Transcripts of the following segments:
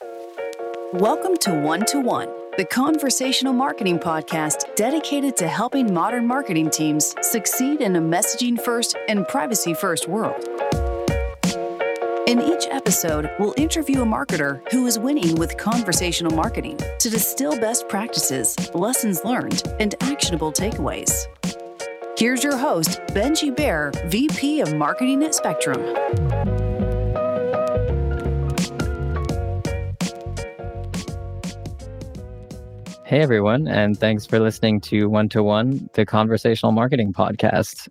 Welcome to One to One, the conversational marketing podcast dedicated to helping modern marketing teams succeed in a messaging first and privacy first world. In each episode, we'll interview a marketer who is winning with conversational marketing to distill best practices, lessons learned, and actionable takeaways. Here's your host, Benji Bear, VP of Marketing at Spectrum. Hey, everyone, and thanks for listening to One to One, the conversational marketing podcast.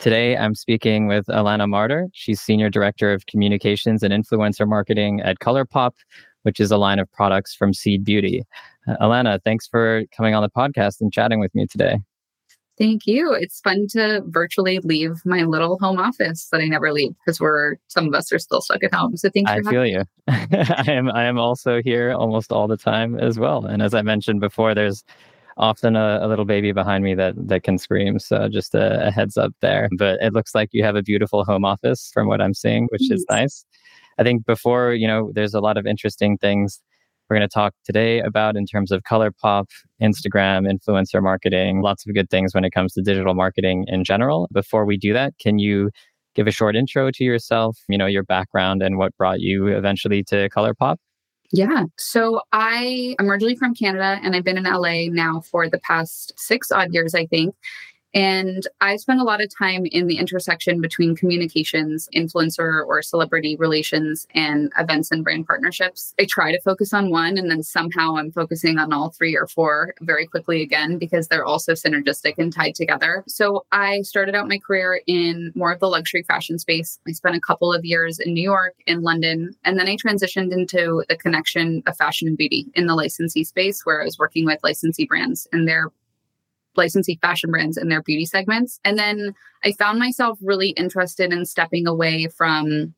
Today, I'm speaking with Alanna Marder. She's Senior Director of Communications and Influencer Marketing at ColourPop, which is a line of products from Seed Beauty. Uh, Alanna, thanks for coming on the podcast and chatting with me today. Thank you. It's fun to virtually leave my little home office that I never leave because we're some of us are still stuck at home. So thanks. I feel you. I am. I am also here almost all the time as well. And as I mentioned before, there's often a, a little baby behind me that that can scream. So just a, a, heads up there. But it looks like you have a beautiful home office from what I'm seeing, which is nice. I think before you know, there's a lot of interesting things we're going to talk today about in terms of ColourPop, Instagram, influencer marketing, lots of good things when it comes to digital marketing in general. Before we do that, can you give a short intro to yourself, you know, your background and what brought you eventually to ColourPop? Yeah. So I am originally from Canada and I've been in LA now for the past six odd years, I think. And I spend a lot of time in the intersection between communications, influencer or celebrity relations, and events and brand partnerships. I try to focus on one, and then somehow I'm focusing on all three or four very quickly again because they're also synergistic and tied together. So I started out my career in more of the luxury fashion space. I spent a couple of years in New York, in London, and then I transitioned into the connection of fashion and beauty in the licensee space where I was working with licensee brands and their licensee fashion brands in their beauty segments. And then I found myself really interested in stepping away from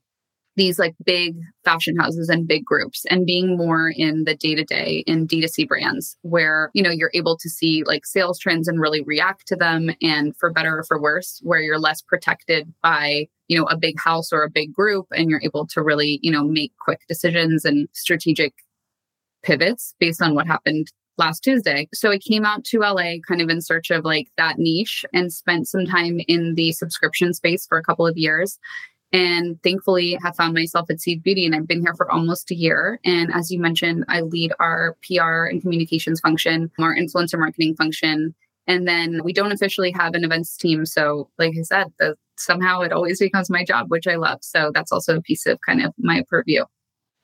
these like big fashion houses and big groups and being more in the day to day in D2C brands where, you know, you're able to see like sales trends and really react to them. And for better or for worse, where you're less protected by, you know, a big house or a big group and you're able to really, you know, make quick decisions and strategic pivots based on what happened last Tuesday. So I came out to LA kind of in search of like that niche and spent some time in the subscription space for a couple of years. And thankfully have found myself at Seed Beauty and I've been here for almost a year. And as you mentioned, I lead our PR and communications function, our influencer marketing function. And then we don't officially have an events team. So like I said, the, somehow it always becomes my job, which I love. So that's also a piece of kind of my purview.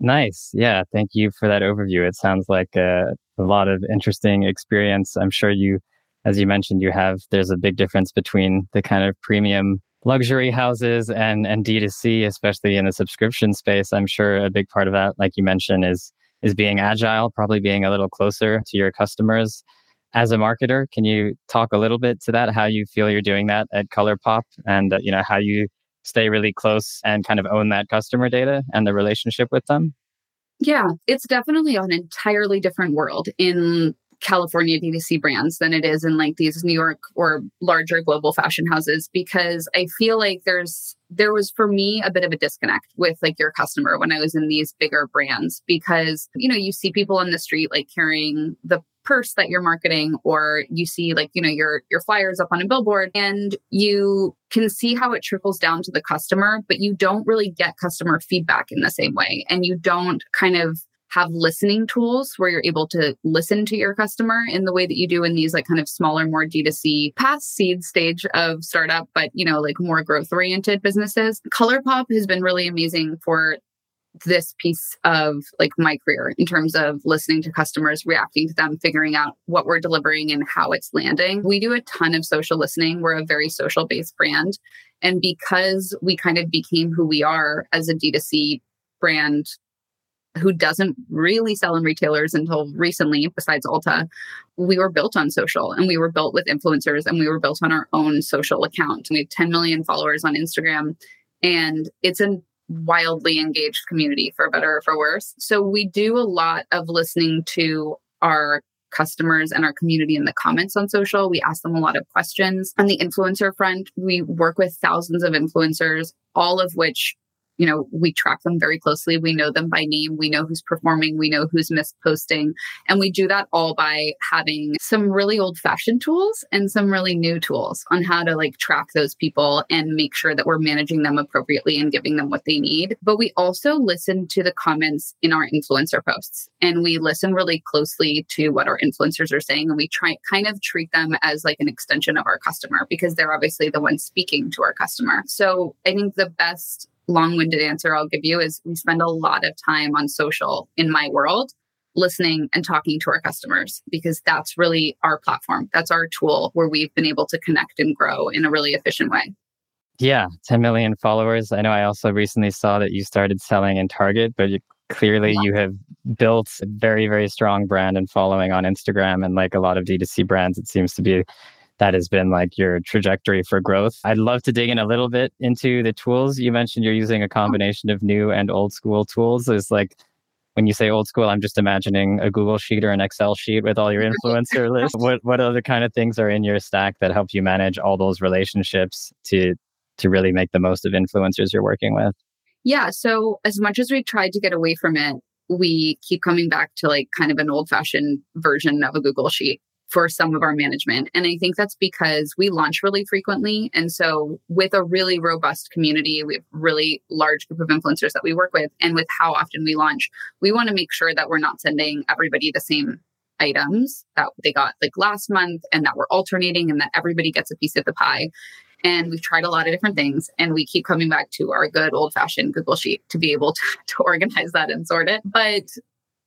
Nice. Yeah. Thank you for that overview. It sounds like a, a, lot of interesting experience. I'm sure you, as you mentioned, you have, there's a big difference between the kind of premium luxury houses and, and D2C, especially in the subscription space. I'm sure a big part of that, like you mentioned, is, is being agile, probably being a little closer to your customers. As a marketer, can you talk a little bit to that? How you feel you're doing that at ColourPop and, uh, you know, how you stay really close and kind of own that customer data and the relationship with them? Yeah, it's definitely an entirely different world in California D2C brands than it is in like these New York or larger global fashion houses because I feel like there's there was for me a bit of a disconnect with like your customer when I was in these bigger brands because you know you see people on the street like carrying the purse that you're marketing or you see like you know your your flyers up on a billboard and you can see how it trickles down to the customer but you don't really get customer feedback in the same way. And you don't kind of have listening tools where you're able to listen to your customer in the way that you do in these like kind of smaller more d2c past seed stage of startup but you know like more growth oriented businesses. ColourPop has been really amazing for this piece of like my career in terms of listening to customers, reacting to them, figuring out what we're delivering and how it's landing. We do a ton of social listening. We're a very social based brand. And because we kind of became who we are as a D2C brand who doesn't really sell in retailers until recently, besides Ulta, we were built on social and we were built with influencers and we were built on our own social account. We have 10 million followers on Instagram. And it's a wildly engaged community for better or for worse. So we do a lot of listening to our customers and our community in the comments on social. We ask them a lot of questions. On the influencer front, we work with thousands of influencers, all of which you know, we track them very closely. We know them by name. We know who's performing. We know who's misposting. And we do that all by having some really old fashioned tools and some really new tools on how to like track those people and make sure that we're managing them appropriately and giving them what they need. But we also listen to the comments in our influencer posts and we listen really closely to what our influencers are saying. And we try kind of treat them as like an extension of our customer because they're obviously the ones speaking to our customer. So I think the best long winded answer I'll give you is we spend a lot of time on social in my world listening and talking to our customers because that's really our platform. That's our tool where we've been able to connect and grow in a really efficient way. Yeah, 10 million followers. I know I also recently saw that you started selling in Target, but you, clearly yeah. you have built a very, very strong brand and following on Instagram. And like a lot of D2C brands, it seems to be that has been like your trajectory for growth. I'd love to dig in a little bit into the tools. You mentioned you're using a oh. combination of new and old school tools. Is like when you say old school, I'm just imagining a Google sheet or an Excel sheet with all your influencer lists. What what other kind of things are in your stack that help you manage all those relationships to to really make the most of influencers you're working with? Yeah. So as much as we tried to get away from it, we keep coming back to like kind of an old fashioned version of a Google sheet for some of our management. And I think that's because we launch really frequently. And so, with a really robust community, we have really large group of influencers that we work with. And with how often we launch, we want to make sure that we're not sending everybody the same items that they got like last month and that we're alternating and that everybody gets a piece of the pie. And we've tried a lot of different things and we keep coming back to our good old fashioned Google Sheet to be able to, to organize that and sort it. But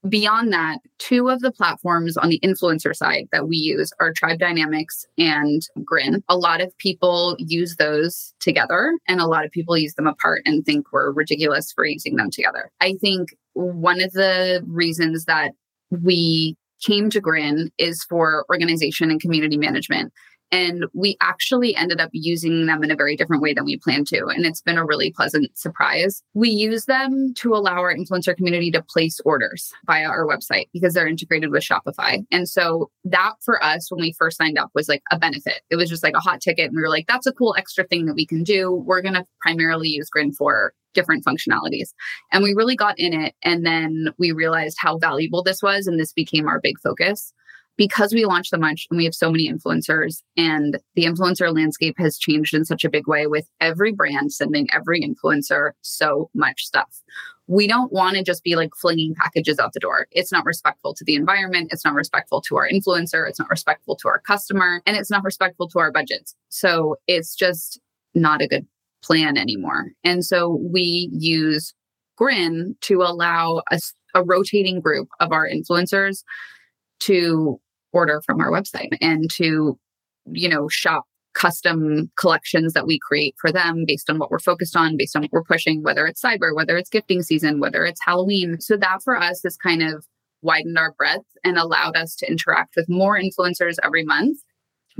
Beyond that, two of the platforms on the influencer side that we use are Tribe Dynamics and Grin. A lot of people use those together, and a lot of people use them apart and think we're ridiculous for using them together. I think one of the reasons that we came to Grin is for organization and community management. And we actually ended up using them in a very different way than we planned to. And it's been a really pleasant surprise. We use them to allow our influencer community to place orders via our website because they're integrated with Shopify. And so that for us, when we first signed up, was like a benefit. It was just like a hot ticket. And we were like, that's a cool extra thing that we can do. We're going to primarily use Grin for different functionalities. And we really got in it. And then we realized how valuable this was. And this became our big focus because we launched so much and we have so many influencers and the influencer landscape has changed in such a big way with every brand sending every influencer so much stuff. We don't want to just be like flinging packages out the door. It's not respectful to the environment. It's not respectful to our influencer. It's not respectful to our customer and it's not respectful to our budgets. So it's just not a good plan anymore. And so we use Grin to allow us a rotating group of our influencers to order from our website and to, you know, shop custom collections that we create for them based on what we're focused on, based on what we're pushing, whether it's cyber, whether it's gifting season, whether it's Halloween. So that for us has kind of widened our breadth and allowed us to interact with more influencers every month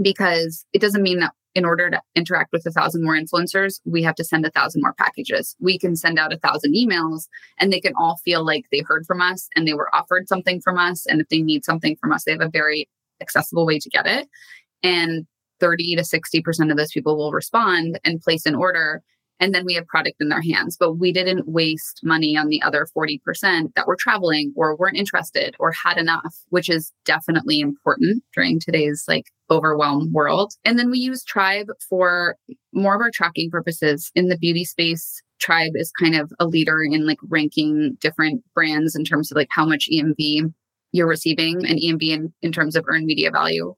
because it doesn't mean that in order to interact with a thousand more influencers, we have to send a thousand more packages. We can send out a thousand emails and they can all feel like they heard from us and they were offered something from us. And if they need something from us, they have a very accessible way to get it. And 30 to 60% of those people will respond and place an order and then we have product in their hands. But we didn't waste money on the other 40% that were traveling or weren't interested or had enough, which is definitely important during today's like overwhelmed world. And then we use Tribe for more of our tracking purposes in the beauty space. Tribe is kind of a leader in like ranking different brands in terms of like how much EMV you're receiving and EMV in, in terms of earned media value.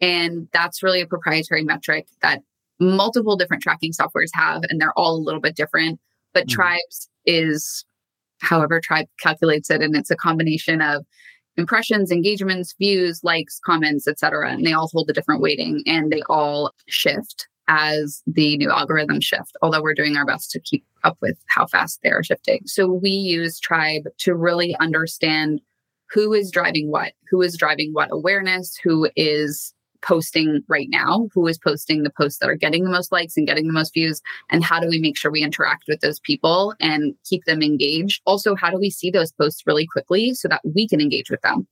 And that's really a proprietary metric that multiple different tracking softwares have, and they're all a little bit different. But mm-hmm. Tribes is however Tribe calculates it, and it's a combination of impressions, engagements, views, likes, comments, etc. And they all hold a different weighting, and they all shift as the new algorithms shift. Although we're doing our best to keep up with how fast they are shifting. So we use Tribe to really understand who is driving what, who is driving what awareness, who is posting right now, who is posting the posts that are getting the most likes and getting the most views, and how do we make sure we interact with those people and keep them engaged? Also, how do we see those posts really quickly so that we can engage with them?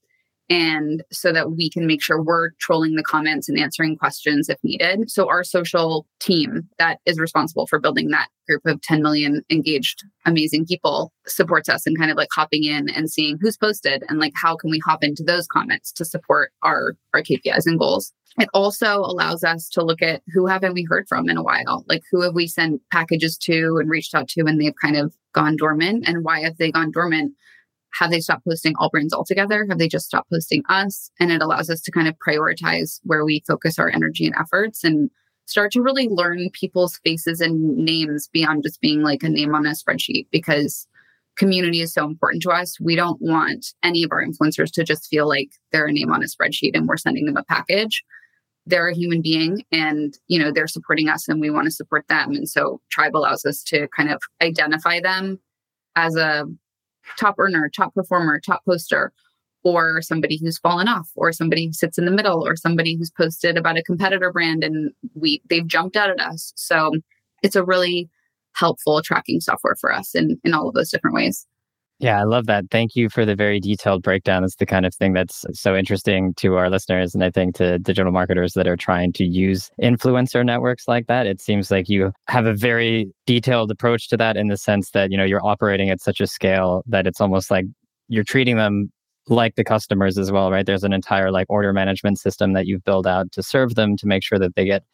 and so that we can make sure we're trolling the comments and answering questions if needed. So our social team that is responsible for building that group of 10 million engaged amazing people supports us and kind of like hopping in and seeing who's posted and like how can we hop into those comments to support our our KPIs and goals. It also allows us to look at who haven't we heard from in a while? Like who have we sent packages to and reached out to and they've kind of gone dormant and why have they gone dormant? have they stopped posting all brands altogether? Have they just stopped posting us? And it allows us to kind of prioritize where we focus our energy and efforts and start to really learn people's faces and names beyond just being like a name on a spreadsheet because community is so important to us. We don't want any of our influencers to just feel like they're a name on a spreadsheet and we're sending them a package. They're a human being and, you know, they're supporting us and we want to support them. And so Tribe allows us to kind of identify them as a top earner, top performer, top poster, or somebody who's fallen off, or somebody who sits in the middle, or somebody who's posted about a competitor brand and we they've jumped out at us. So it's a really helpful tracking software for us in, in all of those different ways. Yeah, I love that. Thank you for the very detailed breakdown. It's the kind of thing that's so interesting to our listeners and I think to digital marketers that are trying to use influencer networks like that. It seems like you have a very detailed approach to that in the sense that, you know, you're operating at such a scale that it's almost like you're treating them like the customers as well, right? There's an entire like order management system that you've built out to serve them to make sure that they get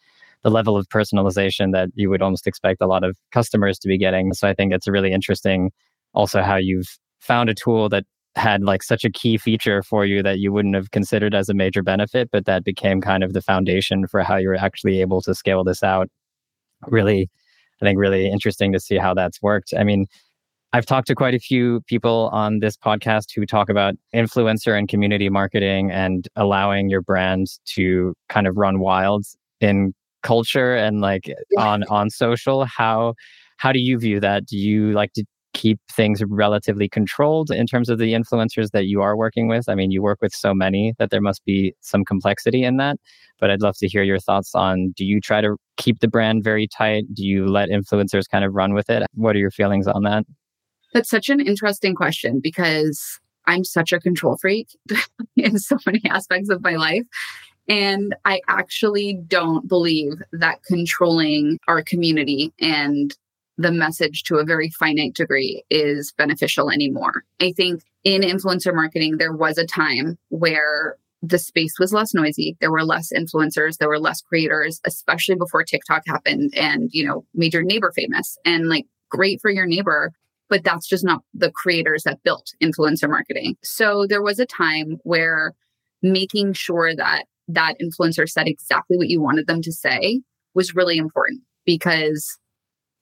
the level of personalization that you would almost expect a lot of customers to be getting. So I think it's a really interesting also how you've found a tool that had like such a key feature for you that you wouldn't have considered as a major benefit, but that became kind of the foundation for how you're actually able to scale this out. Really, I think really interesting to see how that's worked. I mean, I've talked to quite a few people on this podcast who talk about influencer and community marketing and allowing your brand to kind of run wild in culture and like on on social. How how do you view that? Do you like to keep things relatively controlled in terms of the influencers that you are working with? I mean, you work with so many that there must be some complexity in that. But I'd love to hear your thoughts on do you try to keep the brand very tight? Do you let influencers kind of run with it? What are your feelings on that? That's such an interesting question because I'm such a control freak in so many aspects of my life. And I actually don't believe that controlling our community and the message to a very finite degree is beneficial anymore. I think in influencer marketing, there was a time where the space was less noisy. There were less influencers, there were less creators, especially before TikTok happened and, you know, made your neighbor famous and like great for your neighbor. But that's just not the creators that built influencer marketing. So there was a time where making sure that that influencer said exactly what you wanted them to say was really important because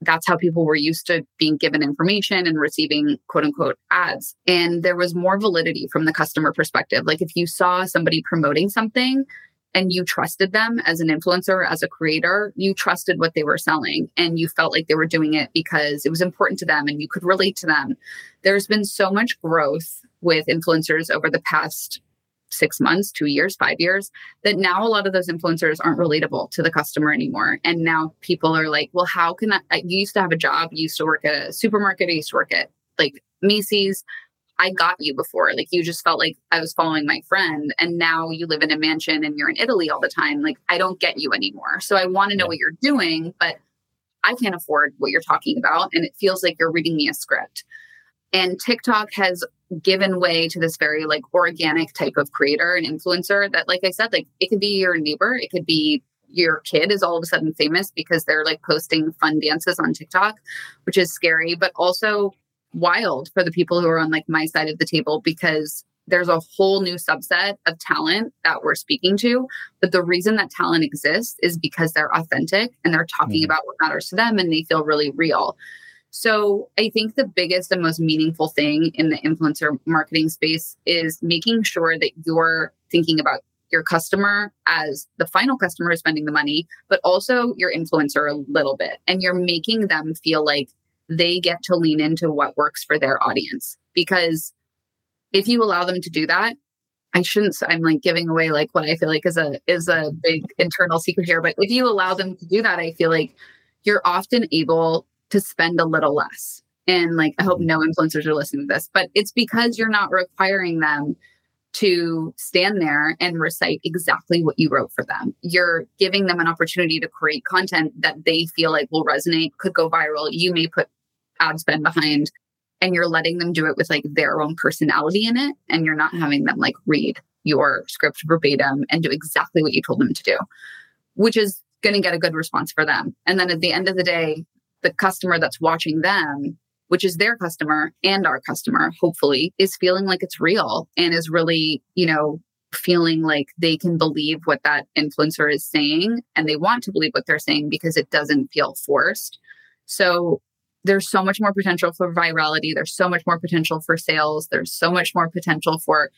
that's how people were used to being given information and receiving quote unquote ads. And there was more validity from the customer perspective. Like if you saw somebody promoting something and you trusted them as an influencer, as a creator, you trusted what they were selling and you felt like they were doing it because it was important to them and you could relate to them. There's been so much growth with influencers over the past six months, two years, five years, that now a lot of those influencers aren't relatable to the customer anymore. And now people are like, well, how can I? I used to have a job, you used to work at a supermarket, I used to work at like Macy's. I got you before. Like you just felt like I was following my friend. And now you live in a mansion and you're in Italy all the time. Like I don't get you anymore. So I want to know what you're doing, but I can't afford what you're talking about. And it feels like you're reading me a script. And TikTok has given way to this very like organic type of creator and influencer that, like I said, like it could be your neighbor, it could be your kid is all of a sudden famous because they're like posting fun dances on TikTok, which is scary, but also wild for the people who are on like my side of the table because there's a whole new subset of talent that we're speaking to. But the reason that talent exists is because they're authentic and they're talking mm. about what matters to them and they feel really real. So I think the biggest and most meaningful thing in the influencer marketing space is making sure that you're thinking about your customer as the final customer is spending the money, but also your influencer a little bit. And you're making them feel like they get to lean into what works for their audience. Because if you allow them to do that, I shouldn't I'm like giving away like what I feel like is a is a big internal secret here. But if you allow them to do that, I feel like you're often able to spend a little less. And like, I hope mm-hmm. no influencers are listening to this, but it's because you're not requiring them to stand there and recite exactly what you wrote for them. You're giving them an opportunity to create content that they feel like will resonate, could go viral. You may put ad spend behind and you're letting them do it with like their own personality in it and you're not having them like read your script verbatim and do exactly what you told them to do which is going to get a good response for them and then at the end of the day the customer that's watching them which is their customer and our customer hopefully is feeling like it's real and is really you know feeling like they can believe what that influencer is saying and they want to believe what they're saying because it doesn't feel forced so there's so much more potential for virality. There's so much more potential for sales. There's so much more potential for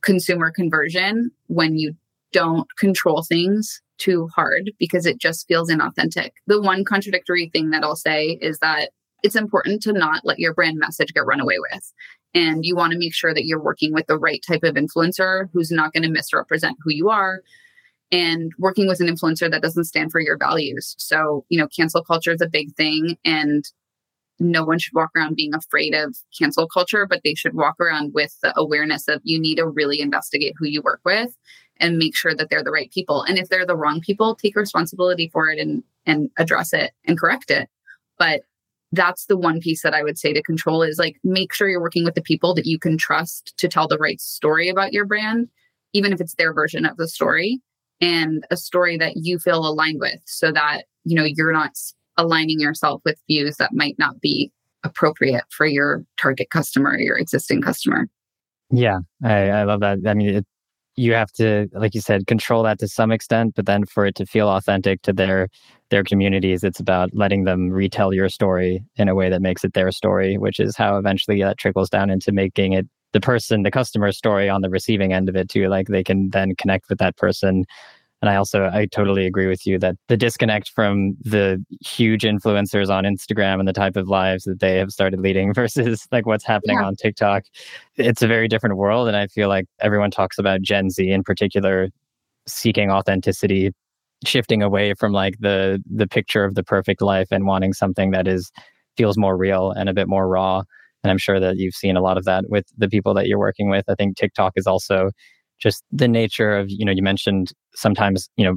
consumer conversion when you don't control things too hard because it just feels inauthentic. The one contradictory thing that I'll say is that it's important to not let your brand message get run away with. And you want to make sure that you're working with the right type of influencer who's not going to misrepresent who you are and working with an influencer that doesn't stand for your values. So, you know, cancel culture is a big thing. And no one should walk around being afraid of cancel culture, but they should walk around with the awareness of you need to really investigate who you work with and make sure that they're the right people. And if they're the wrong people, take responsibility for it and and address it and correct it. But that's the one piece that I would say to control is like make sure you're working with the people that you can trust to tell the right story about your brand, even if it's their version of the story and a story that you feel aligned with so that you know you're not aligning yourself with views that might not be appropriate for your target customer or your existing customer. Yeah, I, I love that. I mean, it, you have to, like you said, control that to some extent, but then for it to feel authentic to their their communities, it's about letting them retell your story in a way that makes it their story, which is how eventually that trickles down into making it the person, the customer story on the receiving end of it too. Like they can then connect with that person and I also I totally agree with you that the disconnect from the huge influencers on Instagram and the type of lives that they have started leading versus like what's happening yeah. on TikTok, it's a very different world. And I feel like everyone talks about Gen Z in particular seeking authenticity, shifting away from like the the picture of the perfect life and wanting something that is feels more real and a bit more raw. And I'm sure that you've seen a lot of that with the people that you're working with. I think TikTok is also just the nature of you know you mentioned sometimes you know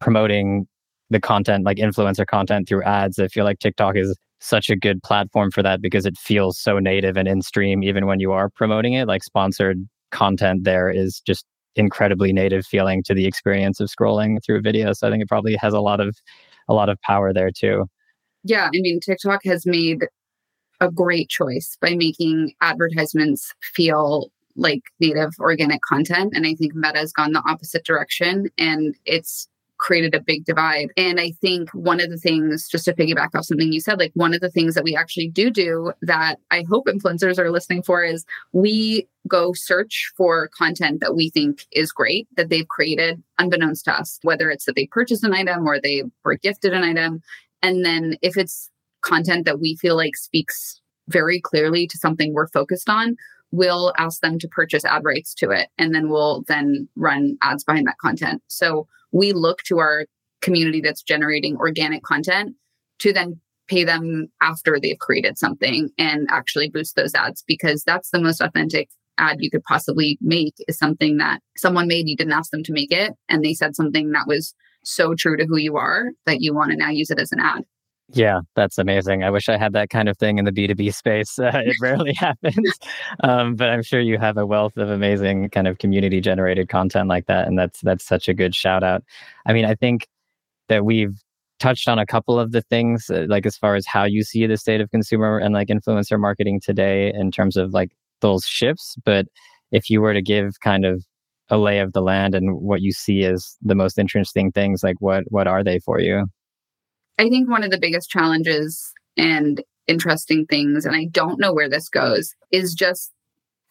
promoting the content like influencer content through ads. I feel like tiktok is such a good platform for that because it feels so native and in stream even when you are promoting it. Like sponsored content there is just incredibly native feeling to the experience of scrolling through a video so i think it probably has a lot of a lot of power there too. Yeah i mean tiktok has made a great choice by making advertisements feel like native organic content. And I think Meta has gone the opposite direction and it's created a big divide. And I think one of the things, just to piggyback off something you said, like one of the things that we actually do do that I hope influencers are listening for is we go search for content that we think is great that they've created unbeknownst to us, whether it's that they purchased an item or they were gifted an item. And then if it's content that we feel like speaks very clearly to something we're focused on, we'll ask them to purchase ad rights to it and then we'll then run ads behind that content. So we look to our community that's generating organic content to then pay them after they've created something and actually boost those ads because that's the most authentic ad you could possibly make is something that someone made you didn't ask them to make it and they said something that was so true to who you are that you want to now use it as an ad yeah, that's amazing. I wish I had that kind of thing in the B2B space. Uh, it rarely happens. Um, but I'm sure you have a wealth of amazing kind of community generated content like that. And that's that's such a good shout out. I mean, I think that we've touched on a couple of the things, uh, like as far as how you see the state of consumer and like influencer marketing today in terms of like those shifts. But if you were to give kind of a lay of the land and what you see as the most interesting things, like what what are they for you? I think one of the biggest challenges and interesting things, and I don't know where this goes, is just,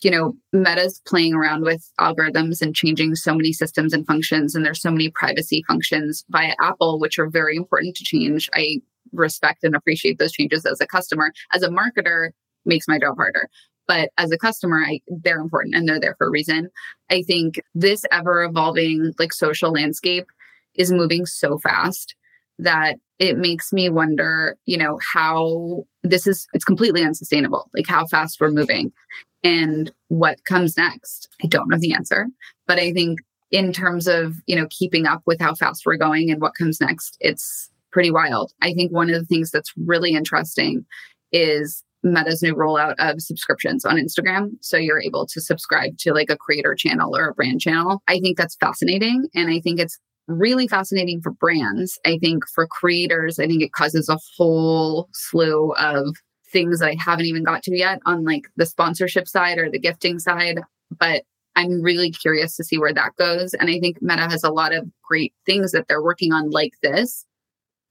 you know, Meta's playing around with algorithms and changing so many systems and functions. And there's so many privacy functions via Apple, which are very important to change. I respect and appreciate those changes as a customer. As a marketer, makes my job harder. But as a customer, I, they're important and they're there for a reason. I think this ever evolving like social landscape is moving so fast that it makes me wonder, you know, how this is, it's completely unsustainable, like how fast we're moving. and what comes next. I don't know the answer, but I think in terms of, you know, keeping up with how fast we're going and what comes next, it's pretty wild. I think one of the things that's really interesting is Meta's new rollout of subscriptions on Instagram. So you're able to subscribe to like a creator channel or a brand channel. I think that's fascinating. And I think it's really fascinating for brands. I think for creators, I think it causes a whole slew of things that I haven't even got to yet on like the sponsorship side or the gifting side. But I'm really curious to see where that goes. And I think Meta has a lot of great things that they're working on like this.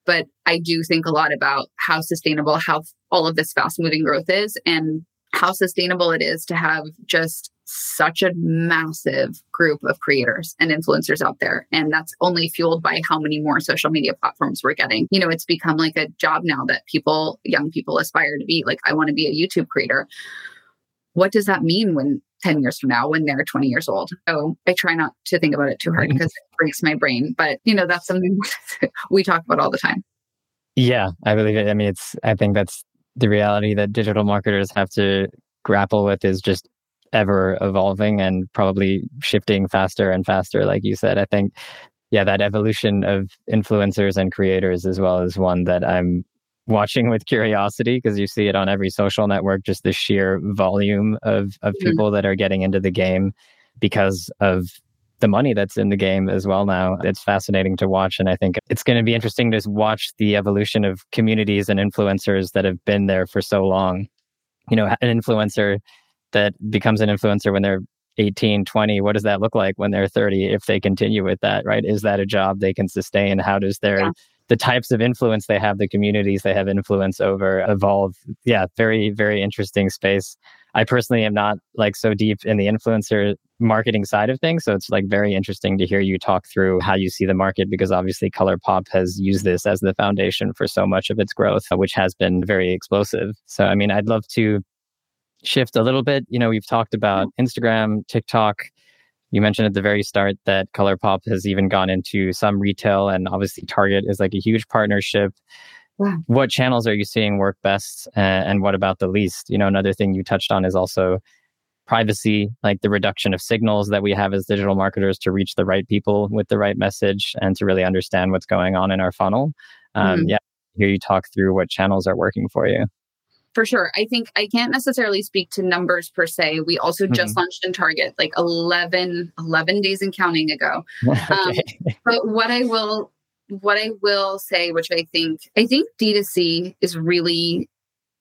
But I do think a lot about how sustainable, how all of this fast moving growth is and how sustainable it is to have just such a massive group of creators and influencers out there. And that's only fueled by how many more social media platforms we're getting. You know, it's become like a job now that people, young people aspire to be like, I want to be a YouTube creator. What does that mean when 10 years from now when they're 20 years old. So I try not to think about it too hard because it breaks my brain. But, you know, that's something we talk about all the time. Yeah, I believe it. I mean, it's, I think that's the reality that digital marketers have to grapple with is just ever evolving and probably shifting faster and faster. Like you said, I think, yeah, that evolution of influencers and creators as well is one that I'm watching with curiosity because you see it on every social network, just the sheer volume of, of mm-hmm. people that are getting into the game because of the money that's in the game as well now. It's fascinating to watch. And I think it's going to be interesting to watch the evolution of communities and influencers that have been there for so long. You know, an influencer that becomes an influencer when they're 18, 20, what does that look like when they're 30 if they continue with that, right? Is that a job they can sustain? How does their yeah the types of influence they have, the communities they have influence over evolve. Yeah, very, very interesting space. I personally am not like so deep in the influencer marketing side of things. So it's like very interesting to hear you talk through how you see the market because obviously ColourPop has used this as the foundation for so much of its growth, which has been very explosive. So, I mean, I'd love to shift a little bit. You know, we've talked about mm-hmm. Instagram, TikTok, you mentioned at the very start that ColourPop has even gone into some retail, and obviously Target is like a huge partnership. Wow. What channels are you seeing work best, and what about the least? You know, another thing you touched on is also privacy, like the reduction of signals that we have as digital marketers to reach the right people with the right message and to really understand what's going on in our funnel. Um, mm-hmm. Yeah, hear you talk through what channels are working for you. For sure. I think I can't necessarily speak to numbers per se. We also mm-hmm. just launched in Target like 11, 11 days and counting ago. okay. um, but what I will what I will say, which I think I think D2C is really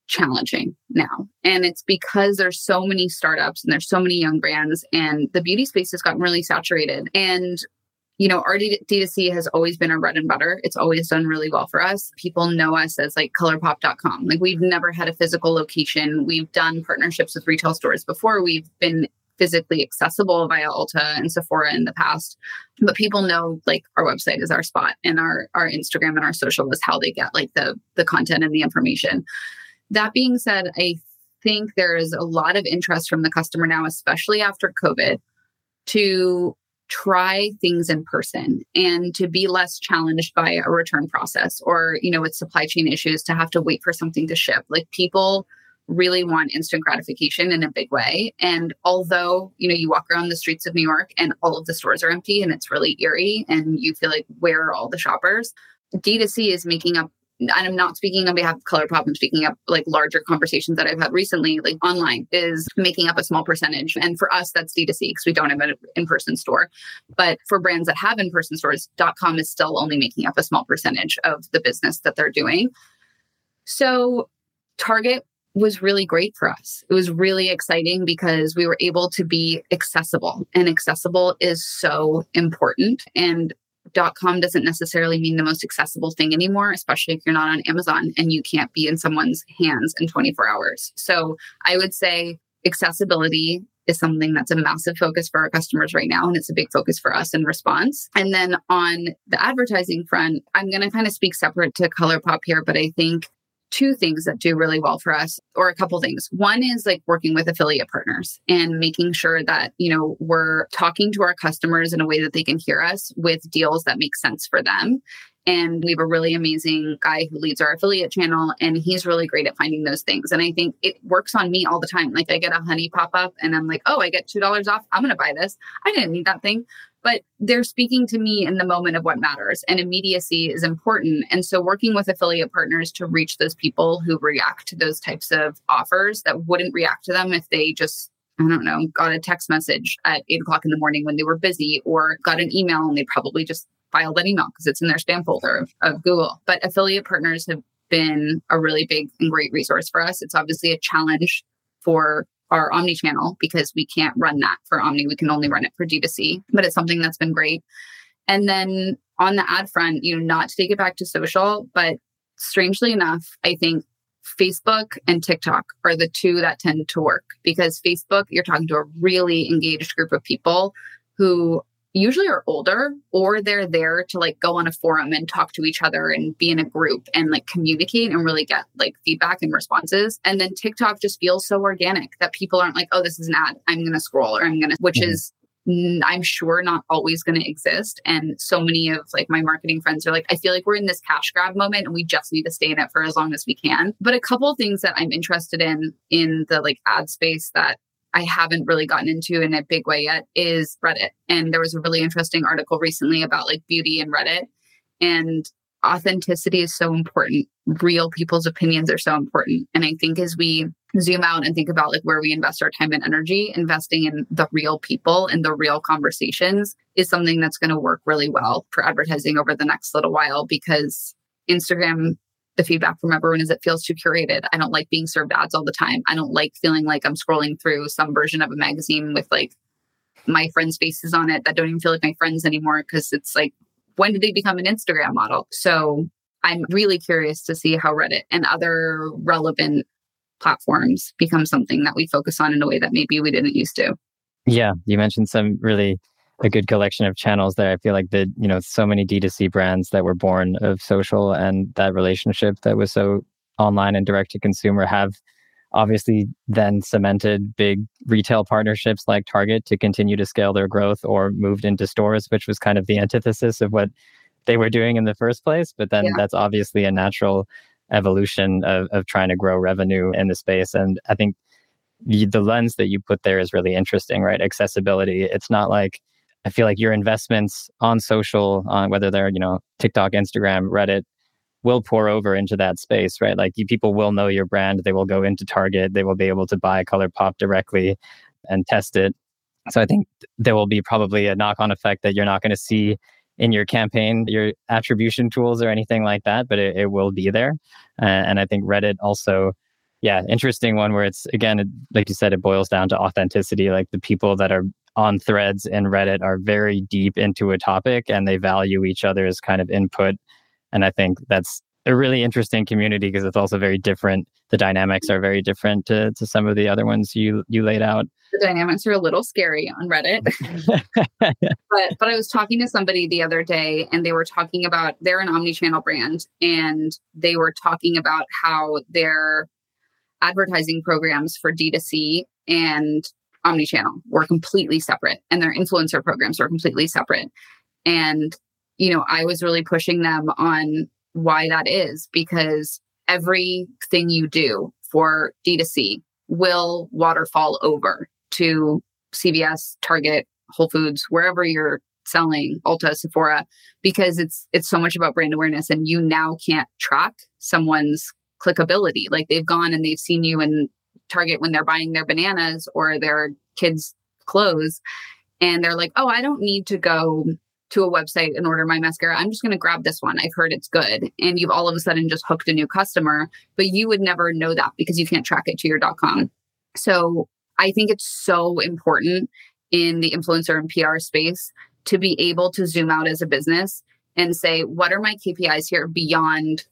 challenging now. And it's because there's so many startups and there's so many young brands and the beauty space has gotten really saturated. And you know, our D2C has always been our bread and butter. It's always done really well for us. People know us as like colourpop.com. Like we've never had a physical location. We've done partnerships with retail stores before. We've been physically accessible via Ulta and Sephora in the past. But people know like our website is our spot and our our Instagram and our social is how they get like the the content and the information. That being said, I think there is a lot of interest from the customer now, especially after COVID, to try things in person and to be less challenged by a return process or you know with supply chain issues to have to wait for something to ship. Like people really want instant gratification in a big way. And although you know you walk around the streets of new york and all of the stores are empty and it's really eerie and you feel like where are all the shoppers? D2c is making up and I'm not speaking on behalf of ColourPop, I'm speaking up like larger conversations that I've had recently, like online is making up a small percentage. And for us, that's D2C because we don't have an in-person store. But for brands that have in-person stores, .com is still only making up a small percentage of the business that they're doing. So Target was really great for us. It was really exciting because we were able to be accessible, and accessible is so important. And com doesn't necessarily mean the most accessible thing anymore, especially if you're not on Amazon and you can't be in someone's hands in 24 hours. So I would say accessibility is something that's a massive focus for our customers right now. And it's a big focus for us in response. And then on the advertising front, I'm going to kind of speak separate to ColourPop here, but I think two things that do really well for us or a couple things. One is like working with affiliate partners and making sure that you know we're talking to our customers in a way that they can hear us with deals that make sense for them And we have a really amazing guy who leads our affiliate channel, and he's really great at finding those things. And I think it works on me all the time. Like I get a honey pop up, and I'm like, oh, I get $2 off. I'm going to buy this. I didn't need that thing. But they're speaking to me in the moment of what matters, and immediacy is important. And so, working with affiliate partners to reach those people who react to those types of offers that wouldn't react to them if they just I don't know, got a text message at eight o'clock in the morning when they were busy, or got an email and they probably just filed that email because it's in their spam folder of, of Google. But affiliate partners have been a really big and great resource for us. It's obviously a challenge for our omni channel because we can't run that for omni. We can only run it for D2C, but it's something that's been great. And then on the ad front, you know, not to take it back to social, but strangely enough, I think Facebook and TikTok are the two that tend to work because Facebook, you're talking to a really engaged group of people who usually are older or they're there to like go on a forum and talk to each other and be in a group and like communicate and really get like feedback and responses. And then TikTok just feels so organic that people aren't like, oh, this is an ad. I'm going to scroll or I'm going to, which mm-hmm. is I'm sure not always going to exist. And so many of like my marketing friends are like, I feel like we're in this cash grab moment and we just need to stay in it for as long as we can. But a couple things that I'm interested in in the like ad space that I haven't really gotten into in a big way yet is Reddit. And there was a really interesting article recently about like beauty and Reddit. And authenticity is so important. Real people's opinions are so important. And I think as we zoom out and think about like where we invest our time and energy, investing in the real people and the real conversations is something that's going to work really well for advertising over the next little while because Instagram the feedback from everyone is it feels too curated. I don't like being served ads all the time. I don't like feeling like I'm scrolling through some version of a magazine with like my friends' faces on it that don't even feel like my friends anymore because it's like when did they become an Instagram model? So I'm really curious to see how Reddit and other relevant platforms become something that we focus on in a way that maybe we didn't used to. Yeah, you mentioned some really a good collection of channels there. I feel like the, you know, so many D2C brands that were born of social and that relationship that was so online and direct to consumer have obviously then cemented big retail partnerships like Target to continue to scale their growth or moved into stores, which was kind of the antithesis of what they were doing in the first place. But then yeah. that's obviously a natural evolution of, of trying to grow revenue in the space. And I think the, the lens that you put there is really interesting, right? Accessibility. It's not like, I feel like your investments on social, on whether they're, you know, TikTok, Instagram, Reddit, will pour over into that space, right? Like you, people will know your brand. They will go into Target. They will be able to buy ColourPop directly and test it. So I think there will be probably a knock on effect that you're not going to see in your campaign, your attribution tools or anything like that, but it, it will be there. Uh, and I think Reddit also, yeah, interesting one where it's, again, like you said, it boils down to authenticity. Like the people that are on threads in Reddit are very deep into a topic and they value each other's kind of input and I think that's a really interesting community because it's also very different. The dynamics are very different to, to some of the other ones you you laid out. The dynamics are a little scary on Reddit. but but I was talking to somebody the other day and they were talking about they're an omni-channel brand and they were talking about how their advertising programs for D2C and omni-channel were completely separate and their influencer programs were completely separate. And you know, I was really pushing them on why that is because everything you do for D2C will waterfall over to CVS, Target, Whole Foods, wherever you're selling, Ulta, Sephora, because it's it's so much about brand awareness and you now can't track someone's clickability. Like they've gone and they've seen you in Target when they're buying their bananas or their kids' clothes and they're like, "Oh, I don't need to go to a website and order my mascara. I'm just going to grab this one. I've heard it's good. And you've all of a sudden just hooked a new customer, but you would never know that because you can't track it to your .com. So I think it's so important in the influencer and PR space to be able to zoom out as a business and say, what are my KPIs here beyond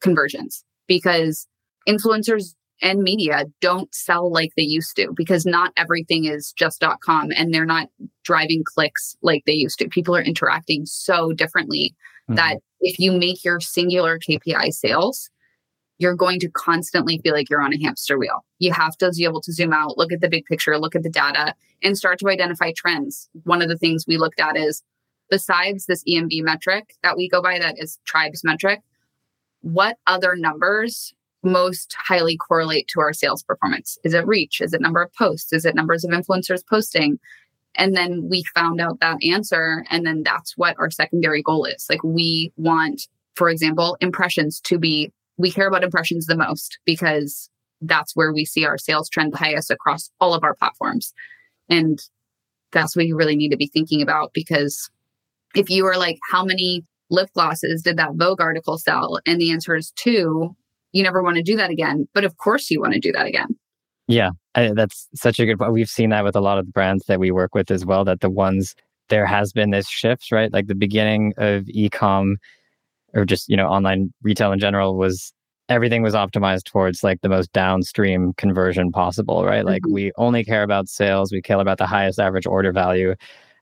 conversions? Because influencers and media don't sell like they used to because not everything is just .com and they're not driving clicks like they used to. People are interacting so differently mm-hmm. that if you make your singular KPI sales, you're going to constantly feel like you're on a hamster wheel. You have to be able to zoom out, look at the big picture, look at the data, and start to identify trends. One of the things we looked at is besides this EMV metric that we go by, that is tribes metric, what other numbers most highly correlate to our sales performance? Is it reach? Is it number of posts? Is it numbers of influencers posting? And then we found out that answer. And then that's what our secondary goal is. Like we want, for example, impressions to be, we care about impressions the most because that's where we see our sales trend the highest across all of our platforms. And that's what you really need to be thinking about because if you are like, how many lip glosses did that Vogue article sell? And the answer is two, you never want to do that again. But of course, you want to do that again. Yeah, I, that's such a good point. We've seen that with a lot of the brands that we work with as well, that the ones there has been this shift, right? Like the beginning of ecom or just, you know, online retail in general was everything was optimized towards like the most downstream conversion possible, right? Like mm-hmm. we only care about sales, we care about the highest average order value.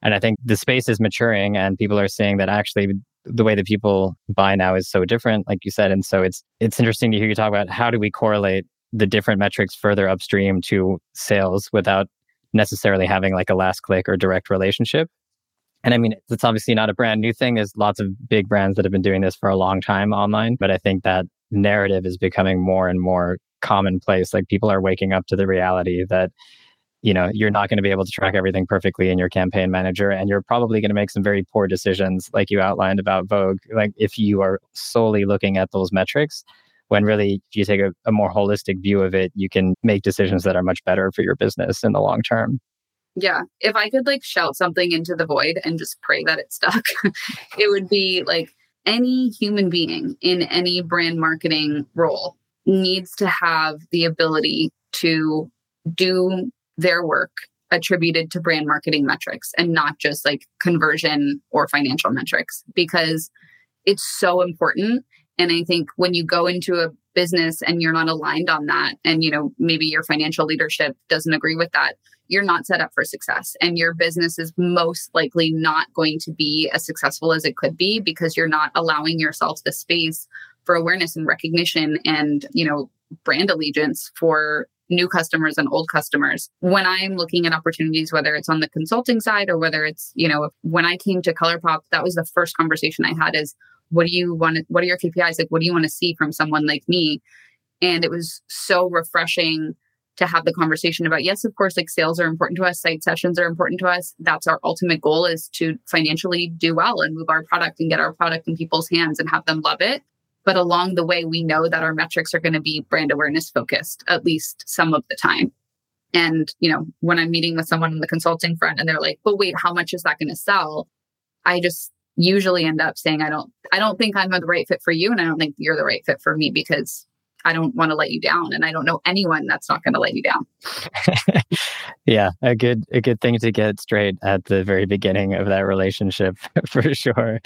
And I think the space is maturing and people are seeing that actually the way that people buy now is so different, like you said. And so it's it's interesting to hear you talk about how do we correlate the different metrics further upstream to sales without necessarily having like a last click or direct relationship. And I mean, it's obviously not a brand new thing. There's lots of big brands that have been doing this for a long time online, but I think that narrative is becoming more and more commonplace. Like people are waking up to the reality that, you know, you're not going to be able to track everything perfectly in your campaign manager. And you're probably going to make some very poor decisions, like you outlined about Vogue. Like if you are solely looking at those metrics, when really, if you take a, a more holistic view of it, you can make decisions that are much better for your business in the long term. Yeah. If I could like shout something into the void and just pray that it stuck, it would be like any human being in any brand marketing role needs to have the ability to do their work attributed to brand marketing metrics and not just like conversion or financial metrics because it's so important. And i think when you go into a business and you're not aligned on that and you know maybe your financial leadership doesn't agree with that you're not set up for success. And your business is most likely not going to be as successful as it could be because you're not allowing yourself the space for awareness and recognition and you know brand allegiance for new customers and old customers when i'm looking at opportunities whether it's on the consulting side or whether it's you know when i came to colourpop that was the first conversation i had is what do you want to, what are your KPIs? Like, what do you want to see from someone like me? And it was so refreshing to have the conversation about, yes, of course, like sales are important to us, site sessions are important to us. That's our ultimate goal is to financially do well and move our product and get our product in people's hands and have them love it. But along the way, we know that our metrics are going to be brand awareness focused, at least some of the time. And, you know, when I'm meeting with someone in the consulting front and they're like, but wait, how much is that going to sell? I just usually end up saying I don't I don't think I'm the right fit for you and I don't think you're the right fit for me because I don't want to let you down and I don't know anyone that's not going to let you down. yeah, a good a good thing to get straight at the very beginning of that relationship for sure.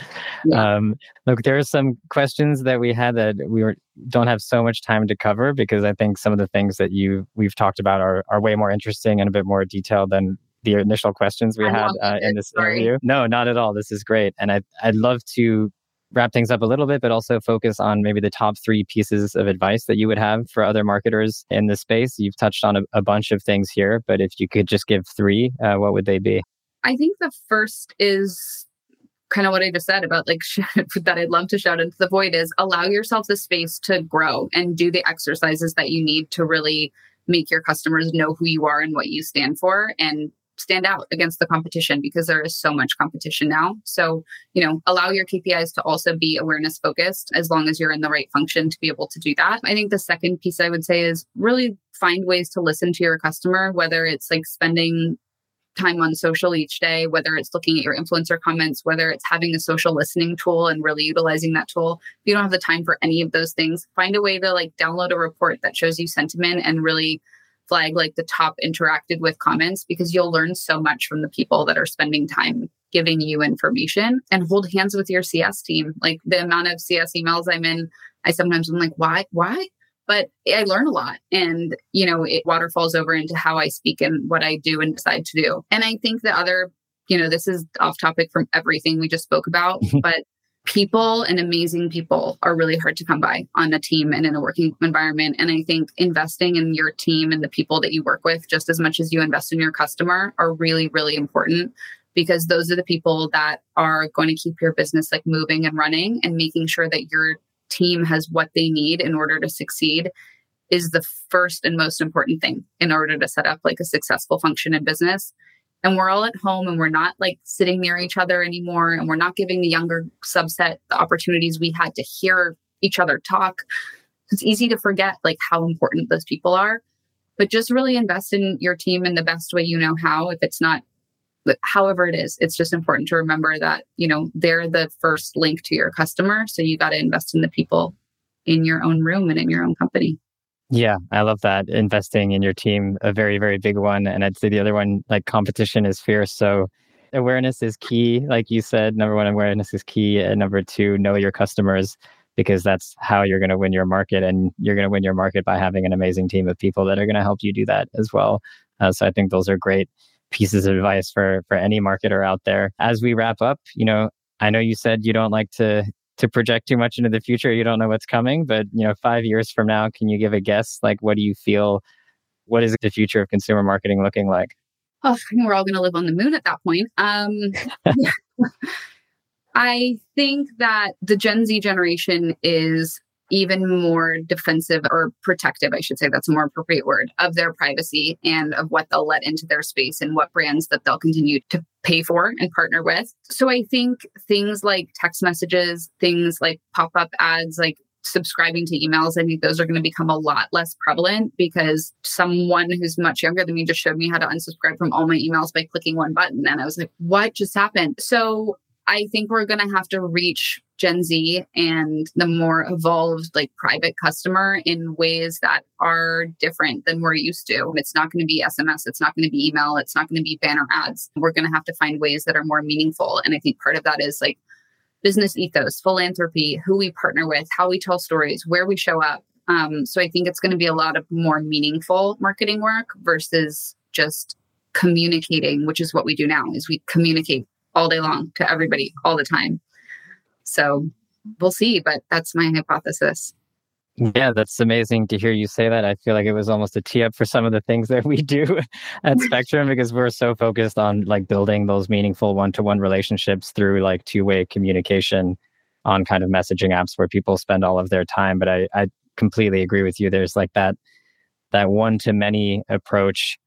Yeah. Um, look, there are some questions that we had that we were don't have so much time to cover because I think some of the things that you we've talked about are are way more interesting and a bit more detailed than the initial questions we I had uh, in this Sorry. interview. No, not at all. This is great. And I, I'd love to wrap things up a little bit, but also focus on maybe the top three pieces of advice that you would have for other marketers in this space. You've touched on a, a bunch of things here, but if you could just give three, uh, what would they be? I think the first is kind of what I just said about like that I'd love to shout into the void is allow yourself the space to grow and do the exercises that you need to really make your customers know who you are and what you stand for and stand out against the competition because there is so much competition now. So, you know, allow your KPIs to also be awareness focused as long as you're in the right function to be able to do that. I think the second piece I would say is really find ways to listen to your customer, whether it's like spending time on social each day, whether it's looking at your influencer comments, whether it's having a social listening tool and really utilizing that tool. If you don't have the time for any of those things, find a way to like download a report that shows you sentiment and really flag like the top interacted with comments because you'll learn so much from the people that are spending time giving you information and hold hands with your CS team. Like the amount of CS emails I'm in, I sometimes I'm like, why, why? But I learn a lot and, you know, it waterfalls over into how I speak and what I do and decide to do. And I think the other, you know, this is off topic from everything we just spoke about, but people and amazing people are really hard to come by on a team and in a working environment. And I think investing in your team and the people that you work with, just as much as you invest in your customer, are really, really important because those are the people that are going to keep your business like moving and running and making sure that your team has what they need in order to succeed is the first and most important thing in order to set up like a successful function in business and we're all at home and we're not like sitting near each other anymore and we're not giving the younger subset the opportunities we had to hear each other talk. It's easy to forget like how important those people are but just really invest in your team in the best way you know how. If it's not however it is it's just important to remember that you know they're the first link to your customer so you got to invest in the people in your own room and in your own company yeah i love that investing in your team a very very big one and i'd say the other one like competition is fierce so awareness is key like you said number one awareness is key and number two know your customers because that's how you're going to win your market and you're going to win your market by having an amazing team of people that are going to help you do that as well uh, so i think those are great pieces of advice for for any marketer out there. As we wrap up, you know, I know you said you don't like to to project too much into the future. You don't know what's coming, but you know, 5 years from now, can you give a guess like what do you feel what is the future of consumer marketing looking like? Oh, we're all going to live on the moon at that point. Um, I think that the Gen Z generation is even more defensive or protective, I should say that's a more appropriate word, of their privacy and of what they'll let into their space and what brands that they'll continue to pay for and partner with. So I think things like text messages, things like pop up ads, like subscribing to emails, I think those are going to become a lot less prevalent because someone who's much younger than me just showed me how to unsubscribe from all my emails by clicking one button. And I was like, what just happened? So I think we're going to have to reach Gen Z and the more evolved, like private customer in ways that are different than we're used to. It's not going to be SMS, it's not going to be email, it's not going to be banner ads. We're going to have to find ways that are more meaningful. And I think part of that is like business ethos, philanthropy, who we partner with, how we tell stories, where we show up. Um, so I think it's going to be a lot of more meaningful marketing work versus just communicating, which is what we do now is we communicate all day long to everybody all the time. So we'll see, but that's my hypothesis. Yeah, that's amazing to hear you say that. I feel like it was almost a tee up for some of the things that we do at Spectrm because we're so focused on like building those meaningful one-to-one relationships through like two-way communication on kind of messaging apps where people spend all of their time. But I, I completely agree with you. There's like that that one-to-many approach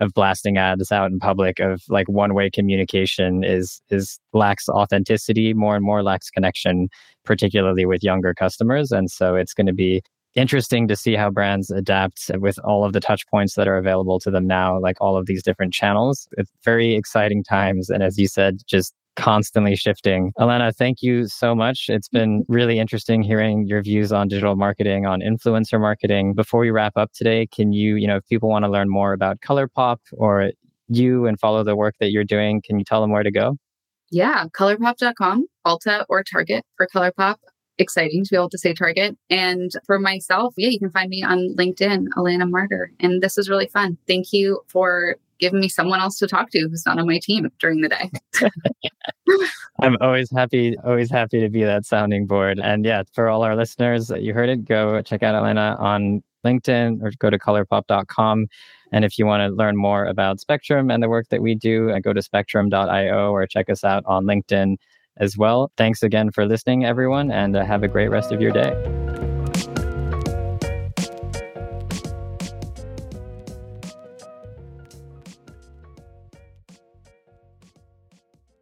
of blasting ads out in public of like one way communication is is lacks authenticity more and more lacks connection particularly with younger customers. And so it's going to be interesting to see how brands adapt with all of the touch points that are available to them now like all of these different channels. It's very exciting times. And as you said just constantly shifting. Alanna, thank you so much. It's been mm-hmm. really interesting hearing your views on digital marketing, on influencer marketing. Before we wrap up today, can you, you know, if people want to learn more about ColourPop or you and follow the work that you're doing, can you tell them where to go? Yeah, colourpop.com, Ulta or Target for ColourPop. Exciting to be able to say Target. And for myself, yeah, you can find me on LinkedIn, Alanna Marder. And this is really fun. Thank you for given me someone else to talk to who's not on my team during the day. I'm always happy, always happy to be that sounding board. And yeah, for all our listeners, that you heard it, go check out Alanna on LinkedIn or go to colourpop.com. And if you want to learn more about Spectrm and the work that we do, uh, go to spectrm.io or check us out on LinkedIn as well. Thanks again for listening, everyone, and uh, have a great rest of your day.